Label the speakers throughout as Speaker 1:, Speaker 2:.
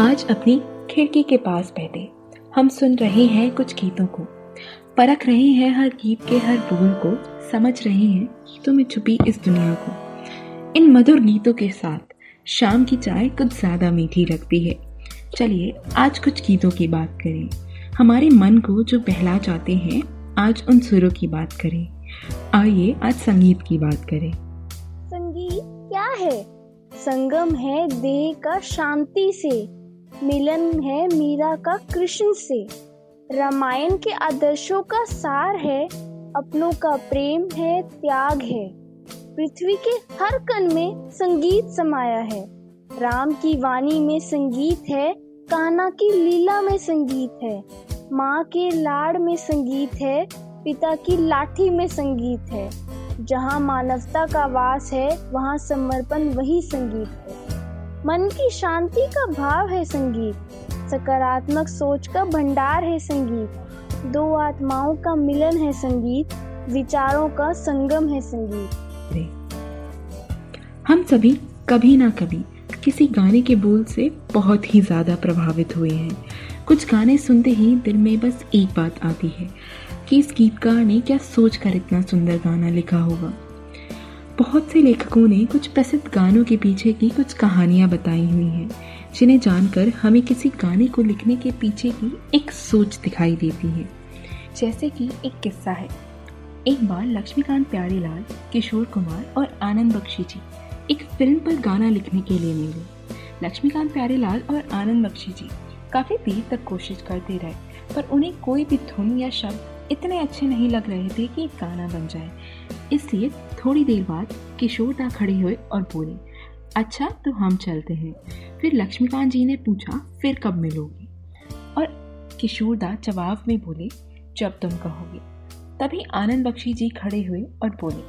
Speaker 1: आज अपनी खिड़की के पास बैठे। हम सुन रहे हैं कुछ गीतों को। परख रहे हैं हर गीत के हर बोल को। समझ रहे हैं गीतों में छुपी इस दुनिया को। इन मधुर गीतों के साथ शाम की चाय कुछ ज़्यादा मीठी लगती है। चलिए आज कुछ गीतों की बात करें। हमारे मन को जो बहला जाते हैं, आज उन सुरों की बात करें। आइए आज संगीत की बात करें।
Speaker 2: संगीत क्या है? संगम है देह का शांति से। मिलन है मीरा का कृष्ण से। रामायण के आदर्शों का सार है, अपनों का प्रेम है, त्याग है। पृथ्वी के हर कण में संगीत समाया है। राम की वाणी में संगीत है, कान्हा की लीला में संगीत है। माँ के लाड़ में संगीत है, पिता की लाठी में संगीत है। जहाँ मानवता का वास है, वहाँ समर्पण वही संगीत है। मन की शांति का भाव है संगीत। सकारात्मक सोच का भंडार है संगीत। दो आत्माओं का मिलन है संगीत। विचारों का संगम है संगीत।
Speaker 1: हम सभी कभी ना कभी किसी गाने के बोल से बहुत ही ज़्यादा प्रभावित हुए हैं। कुछ गाने सुनते ही दिल में बस एक बात आती है कि इस गीतकार ने क्या सोच कर इतना सुंदर गाना लिखा होगा? बहुत से लेखकों ने कुछ प्रसिद्ध गानों के पीछे की कुछ कहानियाँ बताई हुई हैं, जिन्हें जानकर हमें किसी गाने को लिखने के पीछे की एक सोच दिखाई देती है। जैसे कि एक किस्सा है। एक बार लक्ष्मीकांत प्यारेलाल, किशोर कुमार और आनंद बख्शी जी एक फ़िल्म पर गाना लिखने के लिए मिले। लक्ष्मीकांत प्यारेलाल और आनंद बख्शी जी काफ़ी देर तक कोशिश करते रहे, पर उन्हें कोई भी धुन या शब्द इतने अच्छे नहीं लग रहे थे कि एक गाना बन जाए। इसलिए थोड़ी देर बाद किशोरदा खड़े हुए और बोले अच्छा तो हम चलते हैं। फिर लक्ष्मीकांत जी ने पूछा, फिर कब मिलोगे? और किशोरदा जवाब में बोले, जब तुम कहोगे। तभी आनंद बख्शी जी खड़े हुए और बोले,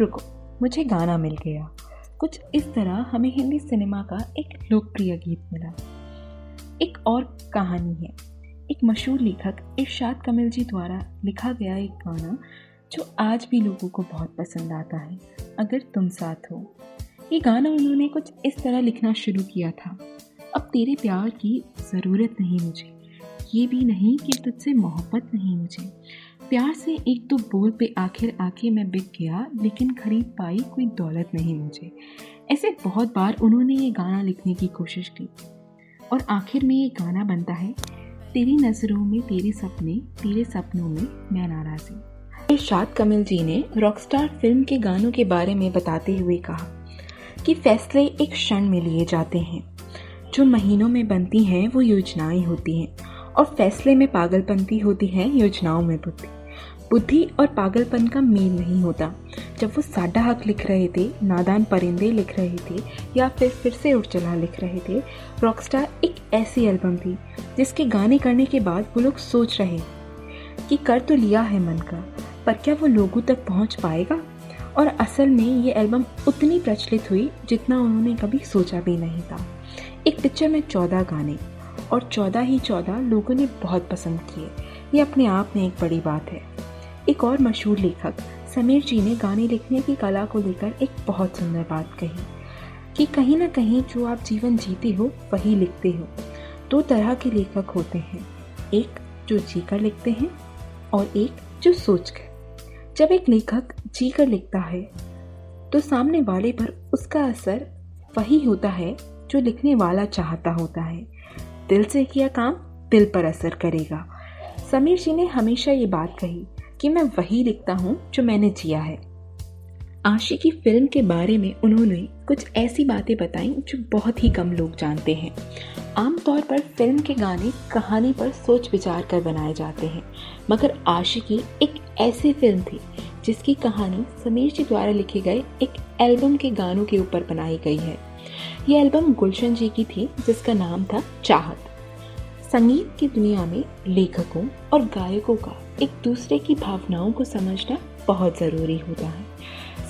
Speaker 1: रुको, मुझे गाना मिल गया। कुछ इस तरह हमें हिंदी सिनेमा का एक लोकप्रिय गीत मिला। एक और कहानी है। एक मशहूर लेखक इरशाद कमल जी द्वारा लिखा गया एक गाना जो आज भी लोगों को बहुत पसंद आता है, अगर तुम साथ हो। ये गाना उन्होंने कुछ इस तरह लिखना शुरू किया था। अब तेरे प्यार की ज़रूरत नहीं मुझे। ये भी नहीं कि तुझसे मोहब्बत नहीं मुझे। प्यार से एक तो बोल पे आखिर आके मैं बिक गया, लेकिन खरीद पाई कोई दौलत नहीं मुझे। ऐसे बहुत बार उन्होंने ये गाना लिखने की कोशिश की। और आखिर में ये गाना बनता है, तेरी नज़रों में, तेरे सपने, तेरे सपनों में मैं नाराज़ी इरशाद कमल जी ने रॉकस्टार फ़िल्म के गानों के बारे में बताते हुए कहा कि फैसले एक क्षण में लिए जाते हैं। जो महीनों में बनती हैं, वो योजनाएँ होती हैं और फैसले में पागलपंती होती है, योजनाओं में बुद्धि। बुद्धि और पागलपन का मेल नहीं होता। जब वो साडा हक लिख रहे थे, नादान परिंदे लिख रहे थे, या फिर फिर से उठ चला लिख रहे थे, रॉकस्टार एक ऐसी एल्बम थी, जिसके गाने करने के बाद वो लोग सोच रहे कि कर तो लिया है मन का पर क्या वो लोगों तक पहुँच पाएगा? और असल में ये एल्बम उतनी प्रचलित हुई जितना उन्होंने कभी सोचा भी नहीं था। एक पिक्चर में चौदह गाने, और चौदह ही चौदह लोगों ने बहुत पसंद किए। ये अपने आप में एक बड़ी बात है। एक और मशहूर लेखक, समीर जी ने गाने लिखने की कला को लेकर एक बहुत सुंदर बात कही, कि कहीं ना कहीं जो आप जीवन जीते हो, वही लिखते हो। दो तरह के लेखक होते हैं, एक जो जीकर लिखते हैं, और एक जो सोच कर जब एक लेखक जी कर लिखता है तो सामने वाले पर उसका असर वही होता है जो लिखने वाला चाहता होता है। दिल से किया काम दिल पर असर करेगा। समीर जी ने हमेशा ये बात कही कि मैं वही लिखता हूँ जो मैंने जिया है। आशी की फ़िल्म के बारे में उन्होंने कुछ ऐसी बातें बताई जो बहुत ही कम लोग जानते हैं। आमतौर पर फ़िल्म के गाने कहानी पर सोच विचार कर बनाए जाते हैं। मगर आशिकी एक ऐसी फ़िल्म थी, जिसकी कहानी समीर जी द्वारा लिखे गए एक एल्बम के गानों के ऊपर बनाई गई है। ये एल्बम गुलशन जी की थी, जिसका नाम था चाहत। संगीत की दुनिया में लेखकों और गायकों का एक दूसरे की भावनाओं को समझना बहुत ज़रूरी होता है।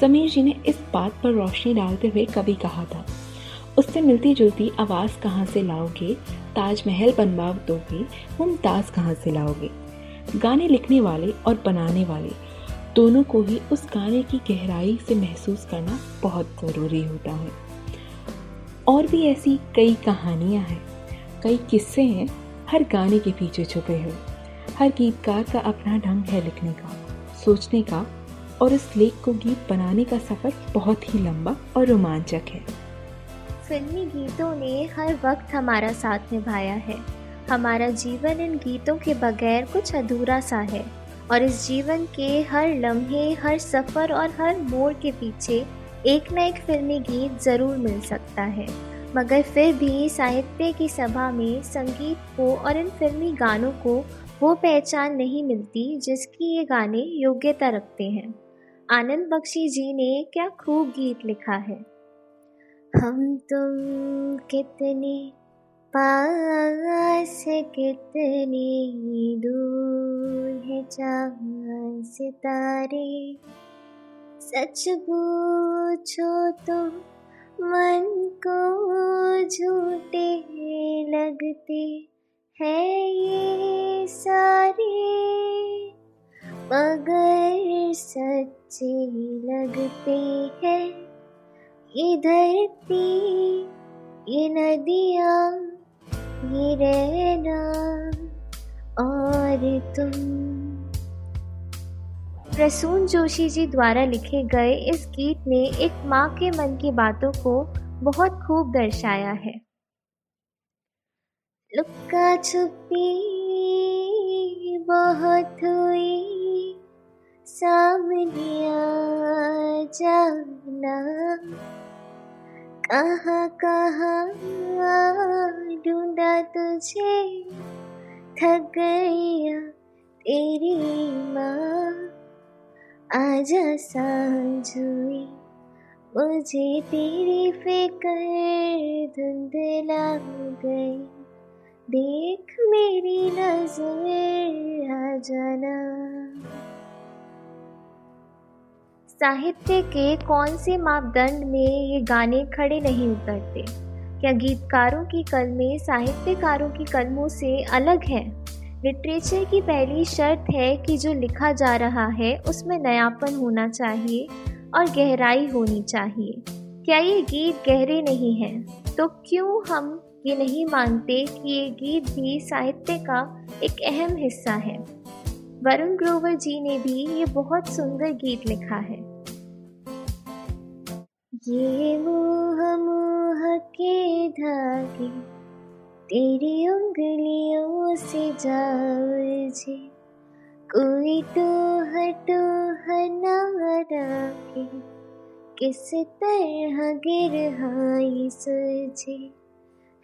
Speaker 1: समीर जी ने इस बात पर रोशनी डालते हुए कभी कहा था उससे मिलती जुलती आवाज़ कहाँ से लाओगे? ताजमहल बनवा दोगे मुमताज़ कहाँ से लाओगे? गाने लिखने वाले और बनाने वाले, दोनों को ही उस गाने की गहराई से महसूस करना बहुत ज़रूरी होता है। और भी ऐसी कई कहानियाँ हैं, कई किस्से हैं, हर गाने के पीछे छुपे हुए हर गीतकार का अपना ढंग है लिखने का, सोचने का, और इस लेख को गीत बनाने का सफ़र बहुत ही लंबा और रोमांचक है।
Speaker 3: फिल्मी गीतों ने हर वक्त हमारा साथ निभाया है। हमारा जीवन इन गीतों के बगैर कुछ अधूरा सा है और इस जीवन के हर लम्हे, हर सफ़र और हर मोड़ के पीछे एक न एक फिल्मी गीत ज़रूर मिल सकता है। मगर फिर भी साहित्य की सभा में संगीत को और इन फिल्मी गानों को वो पहचान नहीं मिलती जिसकी ये गाने योग्यता रखते हैं। आनंद बख्शी जी ने क्या खूब गीत लिखा है। हम तुम कितने पास कितने दूर है चाँद सितारे। सच पूछो तो मन को झूठे लगते हैं ये सारे। मगर सच्चे लगते हैं ये धरती, ये नदियाँ, ये रहना और तुम। प्रसून जोशी जी द्वारा लिखे गए इस गीत ने एक माँ के मन की बातों को बहुत खूब दर्शाया है। लुक्का छुपी, बहुत हुई, सामने आ जाना। कहाँ कहाँ ढूंढा तुझे? थक गया तेरी माँ? आजा मुझे तेरी फिकर धुंधला गई। देख मेरी नज़र आ जाना। साहित्य के कौन से मापदंड में ये गाने खड़े नहीं उतरते? क्या गीतकारों की कलमें साहित्यकारों की कलमों से अलग है? लिटरेचर की पहली शर्त है कि जो लिखा जा रहा है, उसमें नयापन होना चाहिए और गहराई होनी चाहिए। क्या ये गीत गहरे नहीं हैं? तो क्यों हम ये नहीं मानते कि ये गीत भी साहित्य का एक अहम हिस्सा है? वरुण ग्रोवर जी ने भी ये बहुत सुंदर गीत लिखा है। ये मोह मोह के धागे, तेरी उंगलियों से जाओ कोई तो हटो हना राखे किस तरह गिर हाई सुझे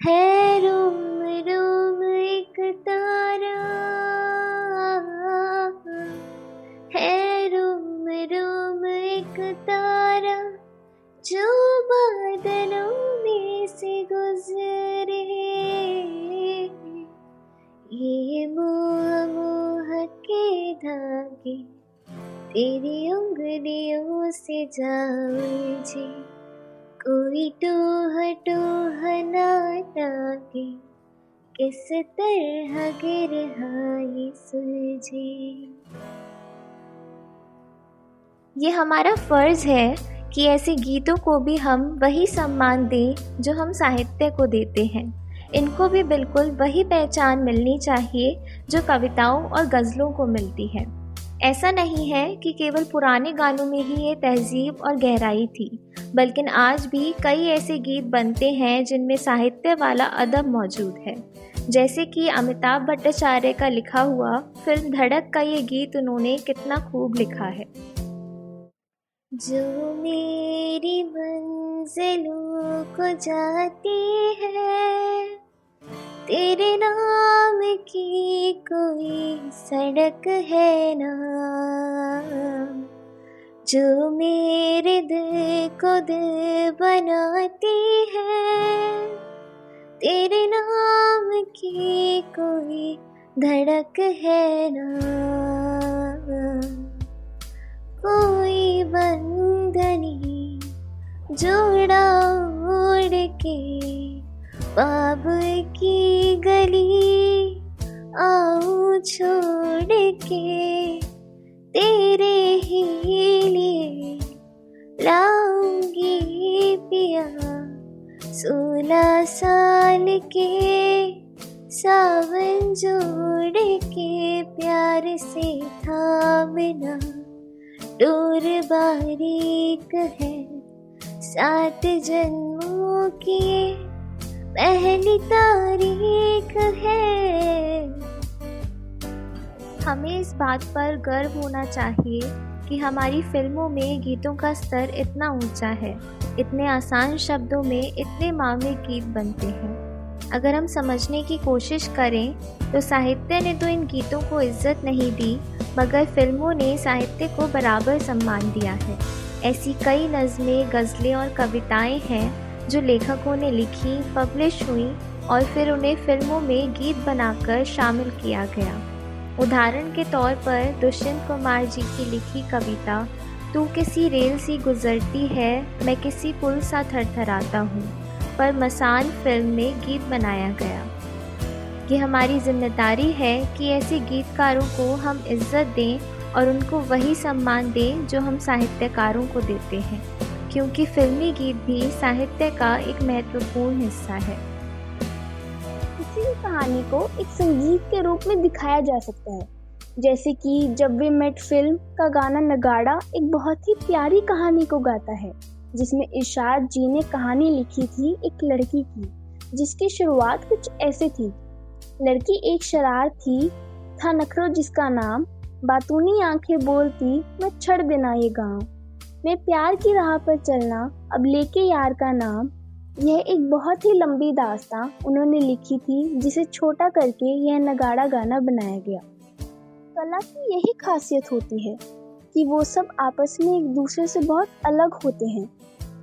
Speaker 3: है रोम रोम एक तारा, है रोम रोम एक तारा। जो बादलों में से गुजरे, ये मोह के धागे तेरी उंगलियों से कोई टोह टोह ना लागे किस तरह गिर सुलझे। ये हमारा फ़र्ज़ है कि ऐसे गीतों को भी हम वही सम्मान दें जो हम साहित्य को देते हैं। इनको भी बिल्कुल वही पहचान मिलनी चाहिए जो कविताओं और गज़लों को मिलती है। ऐसा नहीं है कि केवल पुराने गानों में ही ये तहजीब और गहराई थी, बल्कि आज भी कई ऐसे गीत बनते हैं जिनमें साहित्य वाला अदब मौजूद है। जैसे कि अमिताभ भट्टाचार्य का लिखा हुआ फ़िल्म धड़क का ये गीत उन्होंने कितना खूब लिखा है। जो मेरी मंजिलों को जाती है, तेरे नाम की कोई सड़क है ना। जो मेरे दिल को दिल बनाती है, तेरे नाम की कोई धड़क है ना। कोई बंधनी जोड़ा उड़ के बाब की गली आऊँ छोड़ के तेरे ही लिए लाऊँगी पिया। सोलह साल के सावन जोड़ के प्यार से थामना, डोर बारीक है। सात जन्मों की पहली तारीख है। हमें इस बात पर गर्व होना चाहिए कि हमारी फ़िल्मों में गीतों का स्तर इतना ऊँचा है। इतने आसान शब्दों में इतने मामले गीत बनते हैं। अगर हम समझने की कोशिश करें तो साहित्य ने तो इन गीतों को इज़्ज़त नहीं दी, मगर फ़िल्मों ने साहित्य को बराबर सम्मान दिया है। ऐसी कई नज़में, गज़लें और कविताएँ हैं, जो लेखकों ने लिखी, पब्लिश हुई और फिर उन्हें फ़िल्मों में गीत बनाकर शामिल किया गया। उदाहरण के तौर पर दुष्यंत कुमार जी की लिखी कविता, तू किसी रेल सी गुजरती है, मैं किसी पुल सा थरथराता हूँ पर मसान फ़िल्म में गीत बनाया गया। ये हमारी ज़िम्मेदारी है कि ऐसे गीतकारों को हम इज़्ज़त दें और उनको वही सम्मान दें जो हम साहित्यकारों को देते हैं, क्योंकि फिल्मी गीत भी साहित्य का एक महत्वपूर्ण हिस्सा है।
Speaker 2: किसी भी कहानी को एक संगीत के रूप में दिखाया जा सकता है। जैसे कि जब वे मेट फ़िल्म का गाना नगाड़ा एक बहुत ही प्यारी कहानी को गाता है, जिसमें इरशाद जी ने कहानी लिखी थी एक लड़की की, जिसकी शुरुआत कुछ ऐसे थी। लड़की एक शरार थी था नखरो जिसका नाम बातूनी आँखें बोलती, मैं छड़ देना ये गाँव। मैं प्यार की राह पर चलना, अब लेके यार का नाम। यह एक बहुत ही लंबी दास्तां उन्होंने लिखी थी, जिसे छोटा करके यह नगाड़ा गाना बनाया गया। कला की यही खासियत होती है कि वो सब आपस में एक दूसरे से बहुत अलग होते हैं।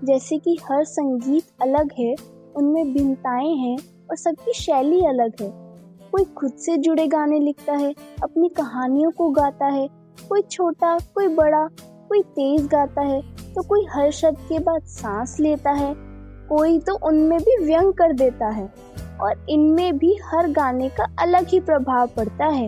Speaker 2: जैसे कि हर संगीत अलग है, उनमें भिन्नताएँ हैं और सबकी शैली अलग है। कोई खुद से जुड़े गाने लिखता है, अपनी कहानियों को गाता है, कोई छोटा, कोई बड़ा, कोई तेज गाता है तो कोई हर शब्द के बाद सांस लेता है, कोई तो उनमें भी व्यंग कर देता है, और इनमें भी हर गाने का अलग ही प्रभाव पड़ता है।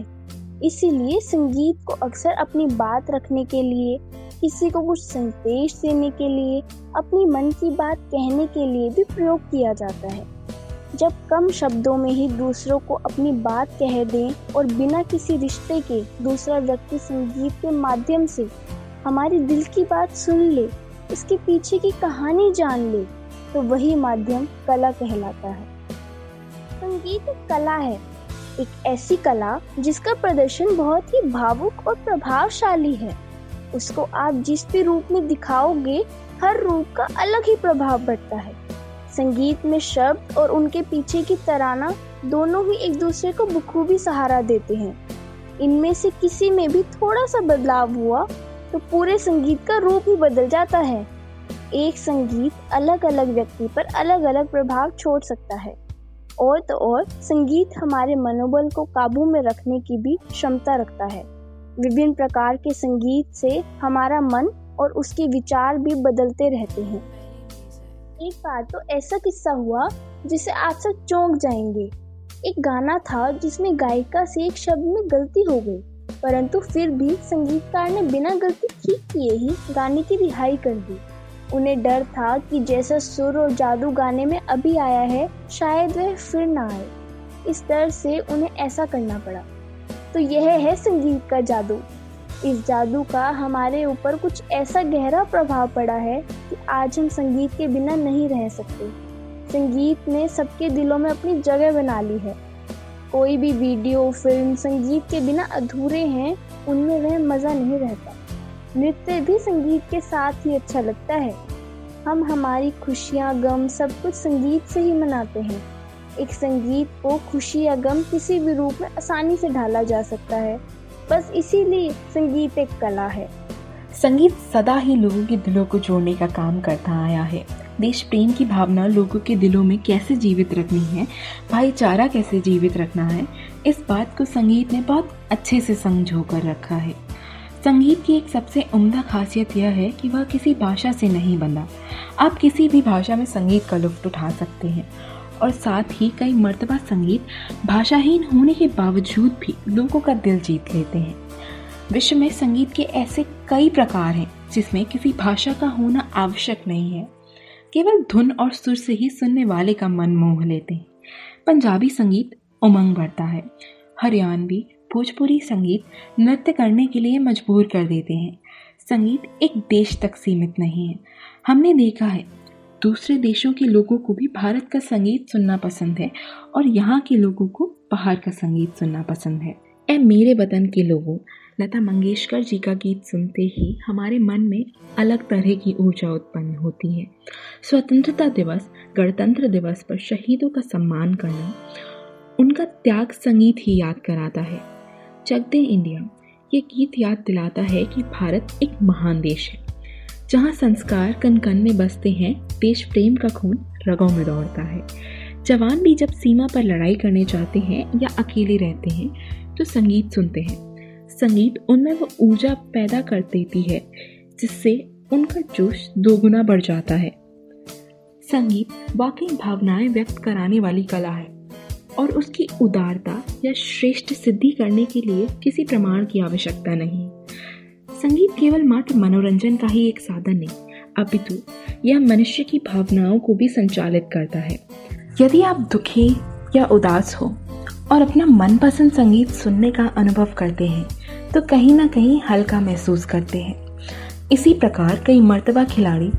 Speaker 2: इसीलिए संगीत को अक्सर अपनी बात रखने के लिए, किसी को कुछ संदेश देने के लिए, अपनी मन की बात कहने के लिए भी प्रयोग किया जाता है। जब कम शब्दों में ही दूसरों को अपनी बात कह दें और बिना किसी रिश्ते के दूसरा व्यक्ति संगीत के माध्यम से हमारी दिल की बात सुन ले, इसके पीछे की कहानी जान ले तो वही माध्यम कला कहलाता है। संगीत एक कला है, एक ऐसी कला जिसका प्रदर्शन बहुत ही भावुक और प्रभावशाली है। उसको आप जिस भी रूप में दिखाओगे, हर रूप का अलग ही प्रभाव पड़ता है। संगीत में शब्द और उनके पीछे की तराना दोनों ही एक दूसरे को बखूबी सहारा देते हैं। इनमें से किसी में भी थोड़ा सा बदलाव हुआ तो पूरे संगीत का रूप ही बदल जाता है। एक संगीत अलग अलग व्यक्ति पर अलग अलग प्रभाव छोड़ सकता है। और तो और, संगीत हमारे मनोबल को काबू में रखने की भी क्षमता रखता है। विभिन्न प्रकार के संगीत से हमारा मन और उसके विचार भी बदलते रहते हैं। एक बार तो ऐसा किस्सा हुआ जिसे आप सब चौंक जाएँगे। एक गाना था जिसमें गायिका से एक शब्द में गलती हो गई, परंतु फिर भी संगीतकार ने बिना गलती ठीक किए ही गाने की रिहाई कर दी। उन्हें डर था कि जैसा सुर और जादू गाने में अभी आया है, शायद वह फिर ना आए। इस डर से उन्हें ऐसा करना पड़ा। तो यह है संगीत का जादू। इस जादू का हमारे ऊपर कुछ ऐसा गहरा प्रभाव पड़ा है कि आज हम संगीत के बिना नहीं रह सकते। संगीत ने सबके दिलों में अपनी जगह बना ली है। कोई भी वीडियो, फ़िल्म संगीत के बिना अधूरे हैं, उनमें वह मज़ा नहीं रहता। नृत्य भी संगीत के साथ ही अच्छा लगता है। हम हमारी खुशियाँ, गम सब कुछ संगीत से ही मनाते हैं। एक संगीत को खुशी या गम किसी भी रूप में आसानी से ढाला जा सकता है। बस इसीलिए संगीत एक कला है।
Speaker 1: संगीत सदा ही लोगों के दिलों को जोड़ने का काम करता आया है। देश प्रेम की भावना लोगों के दिलों में कैसे जीवित रखनी है? भाईचारा कैसे जीवित रखना है? इस बात को संगीत ने बहुत अच्छे से समझो कर रखा है। संगीत की एक सबसे उम्दा खासियत यह है कि वह किसी भाषा से नहीं बंधा। आप किसी भी भाषा में संगीत का लुफ्त उठा सकते हैं। और साथ ही कई मर्तबा संगीत भाषाहीन होने के बावजूद भी लोगों का दिल जीत लेते हैं। विश्व में संगीत के ऐसे कई प्रकार हैं, जिसमें किसी भाषा का होना आवश्यक नहीं है। केवल धुन और सुर से ही सुनने वाले का मन मोह लेते हैं। पंजाबी संगीत उमंग बढ़ता है। हरियाणवी, भोजपुरी संगीत नृत्य करने के लिए मजबूर कर देते हैं। संगीत एक देश तक सीमित नहीं है। हमने देखा है दूसरे देशों के लोगों को भी भारत का संगीत सुनना पसंद है और यहाँ के लोगों को बाहर का संगीत सुनना पसंद है। ए मेरे वतन के लोगों, लता मंगेशकर जी का गीत सुनते ही हमारे मन में अलग तरह की ऊर्जा उत्पन्न होती है। स्वतंत्रता दिवस, गणतंत्र दिवस पर शहीदों का सम्मान करना, उनका त्याग संगीत ही याद कराता है। चकदे इंडिया, ये गीत याद दिलाता है कि भारत एक महान देश है। जहाँ संस्कार कन कन में बसते हैं, देश प्रेम का खून रगों में दौड़ता है। जवान भी जब सीमा पर लड़ाई करने जाते हैं या अकेले रहते हैं तो संगीत सुनते हैं। संगीत उनमें वो ऊर्जा पैदा कर देती है, जिससे उनका जोश दोगुना बढ़ जाता है। संगीत वाकई भावनाएँ व्यक्त कराने वाली कला है, और उसकी उदारता या श्रेष्ठ सिद्धि करने के लिए किसी प्रमाण की आवश्यकता नहीं। संगीत केवल मात्र मनोरंजन का ही एक साधन नहीं, अपितु यह मनुष्य की भावनाओं को भी संचालित करता है। यदि आप दुखी या उदास हो और अपना मनपसंद संगीत सुनने का अनुभव करते हैं तो कहीं ना कहीं हल्का महसूस करते हैं। इसी प्रकार कई मर्तबा खिलाड़ी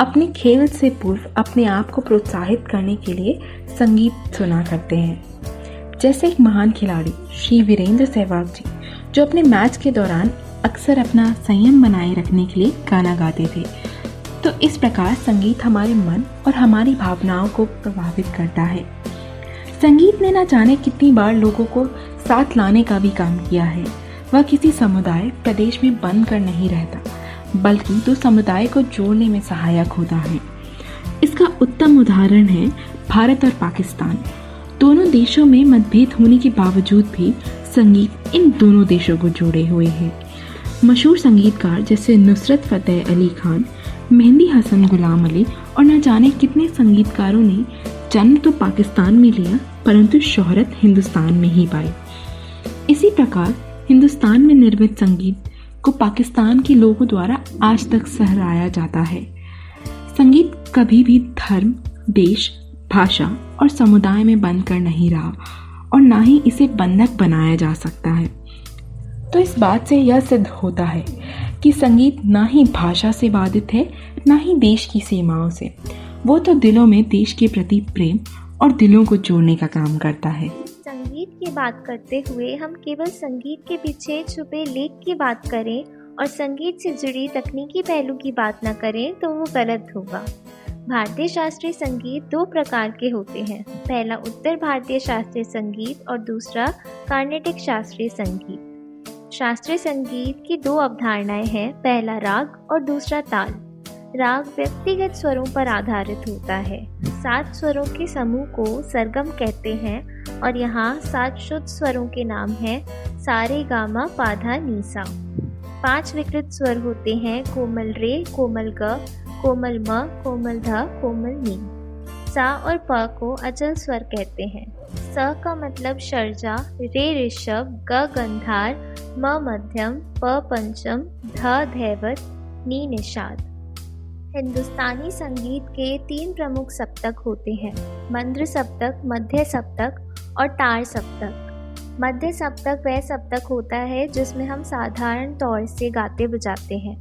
Speaker 1: अपने खेल से पूर्व अपने आप को प्रोत्साहित करने के लिए संगीत सुना करते हैं। जैसे एक महान खिलाड़ी, श्री वीरेंद्र सहवाग जी, जो अपने मैच के दौरान अक्सर अपना संयम बनाए रखने के लिए गाना गाते थे। तो इस प्रकार संगीत हमारे मन और हमारी भावनाओं को प्रभावित करता है। संगीत ने ना जाने कितनी बार लोगों को साथ लाने का भी काम किया है। वह किसी समुदाय, प्रदेश में बंद कर नहीं रहता, बल्कि तो समुदाय को जोड़ने में सहायक होता है। इसका उत्तम उदाहरण है भारत और पाकिस्तान। दोनों देशों में मतभेद होने के बावजूद भी संगीत इन दोनों देशों को जोड़े हुए है। मशहूर संगीतकार जैसे नुसरत फ़तेह अली खान, मेहंदी हसन गुलाम अली और न जाने कितने संगीतकारों ने जन्म तो पाकिस्तान में लिया, परंतु शोहरत हिंदुस्तान में ही पाई। इसी प्रकार हिंदुस्तान में निर्मित संगीत को पाकिस्तान के लोगों द्वारा आज तक सहराया जाता है। संगीत कभी भी धर्म, देश, भाषा और समुदाय में बंद कर नहीं रहा और ना ही इसे बंधक बनाया जा सकता है। तो इस बात से यह सिद्ध होता है कि संगीत ना ही भाषा से बाधित है, ना ही देश की सीमाओं से। वो तो दिलों में देश के प्रति प्रेम और दिलों को जोड़ने का काम करता है।
Speaker 3: संगीत की बात करते हुए हम केवल संगीत के पीछे छुपे लेख की बात करें और संगीत से जुड़ी तकनीकी पहलू की बात न करें तो वो गलत होगा। भारतीय शास्त्रीय संगीत दो प्रकार के होते हैं। पहला उत्तर भारतीय शास्त्रीय संगीत और दूसरा कार्नेटिक शास्त्रीय संगीत। शास्त्रीय संगीत की दो अवधारणाएँ हैं, पहला राग और दूसरा ताल। राग व्यक्तिगत स्वरों पर आधारित होता है। सात स्वरों के समूह को सरगम कहते हैं और यहाँ सात शुद्ध स्वरों के नाम हैं, सारे गामा, पाधा, नीसा। पाँच विकृत स्वर होते हैं, कोमल रे, कोमल ग, कोमल म, कोमल ध, कोमल नी। सा और प को अचल स्वर कहते हैं। स का मतलब शर्जा, रे ऋषभ, ग गंधार, म मध्यम, प पंचम, ध धैवत, नी निषाद। हिंदुस्तानी संगीत के तीन प्रमुख सप्तक होते हैं। मंद्र सप्तक, मध्य सप्तक और तार सप्तक। मध्य सप्तक वह सप्तक होता है जिसमें हम साधारण तौर से गाते बजाते हैं।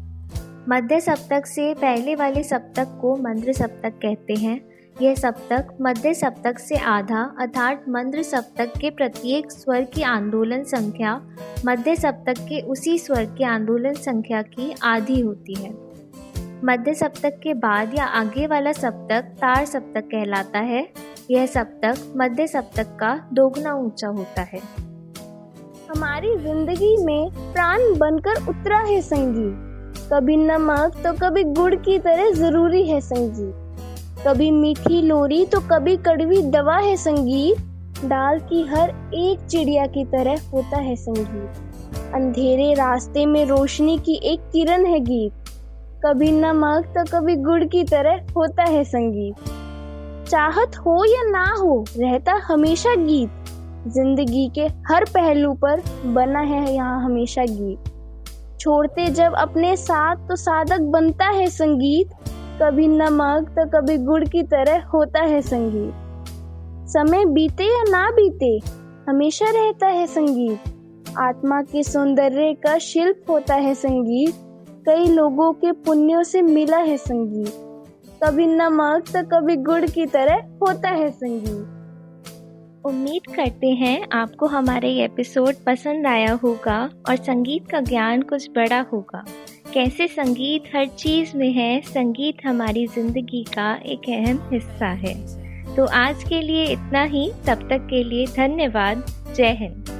Speaker 3: मध्य सप्तक से पहले वाले सप्तक को मंद्र सप्तक कहते हैं। यह सप्तक, मध्य सप्तक से आधा अर्थात मंद्र सप्तक के प्रत्येक स्वर की आंदोलन संख्या, मध्य सप्तक के उसी स्वर की आंदोलन संख्या की आधी होती है। मध्य सप्तक के बाद या आगे वाला सप्तक तार सप्तक कहलाता है। यह सप्तक मध्य सप्तक का दोगुना ऊँचा होता है।
Speaker 2: हमारी ज़िंदगी में प्राण बनकर उतरा है संगीत। कभी नमक तो कभी गुड़ की तरह ज़रूरी है संगीत। कभी मीठी लोरी तो कभी कड़वी दवा है संगीत। डाल की हर एक चिड़िया की तरह होता है संगीत। अंधेरे रास्ते में रोशनी की एक किरण है गीत। कभी नमक तो कभी गुड़ की तरह होता है संगीत। चाहत हो या ना हो, रहता हमेशा गीत। ज़िंदगी के हर पहलू पर बना है यहाँ हमेशा गीत। छोड़ते जब अपने साथ तो साधक बनता है संगीत। कभी नमक तो कभी गुड़ की तरह होता है संगीत। समय बीते या ना बीते, हमेशा रहता है संगीत। आत्मा के सौंदर्य का शिल्प होता है संगीत। कई लोगों के पुण्यों से मिला है संगीत। कभी नमक तो कभी गुड़ की तरह होता है संगीत।
Speaker 3: उम्मीद करते हैं आपको हमारे एपिसोड पसंद आया होगा और संगीत का ज्ञान कुछ बड़ा होगा। कैसे संगीत हर चीज़ में है, संगीत हमारी ज़िंदगी का एक अहम हिस्सा है। तो आज के लिए इतना ही, तब तक के लिए धन्यवाद। जय हिंद।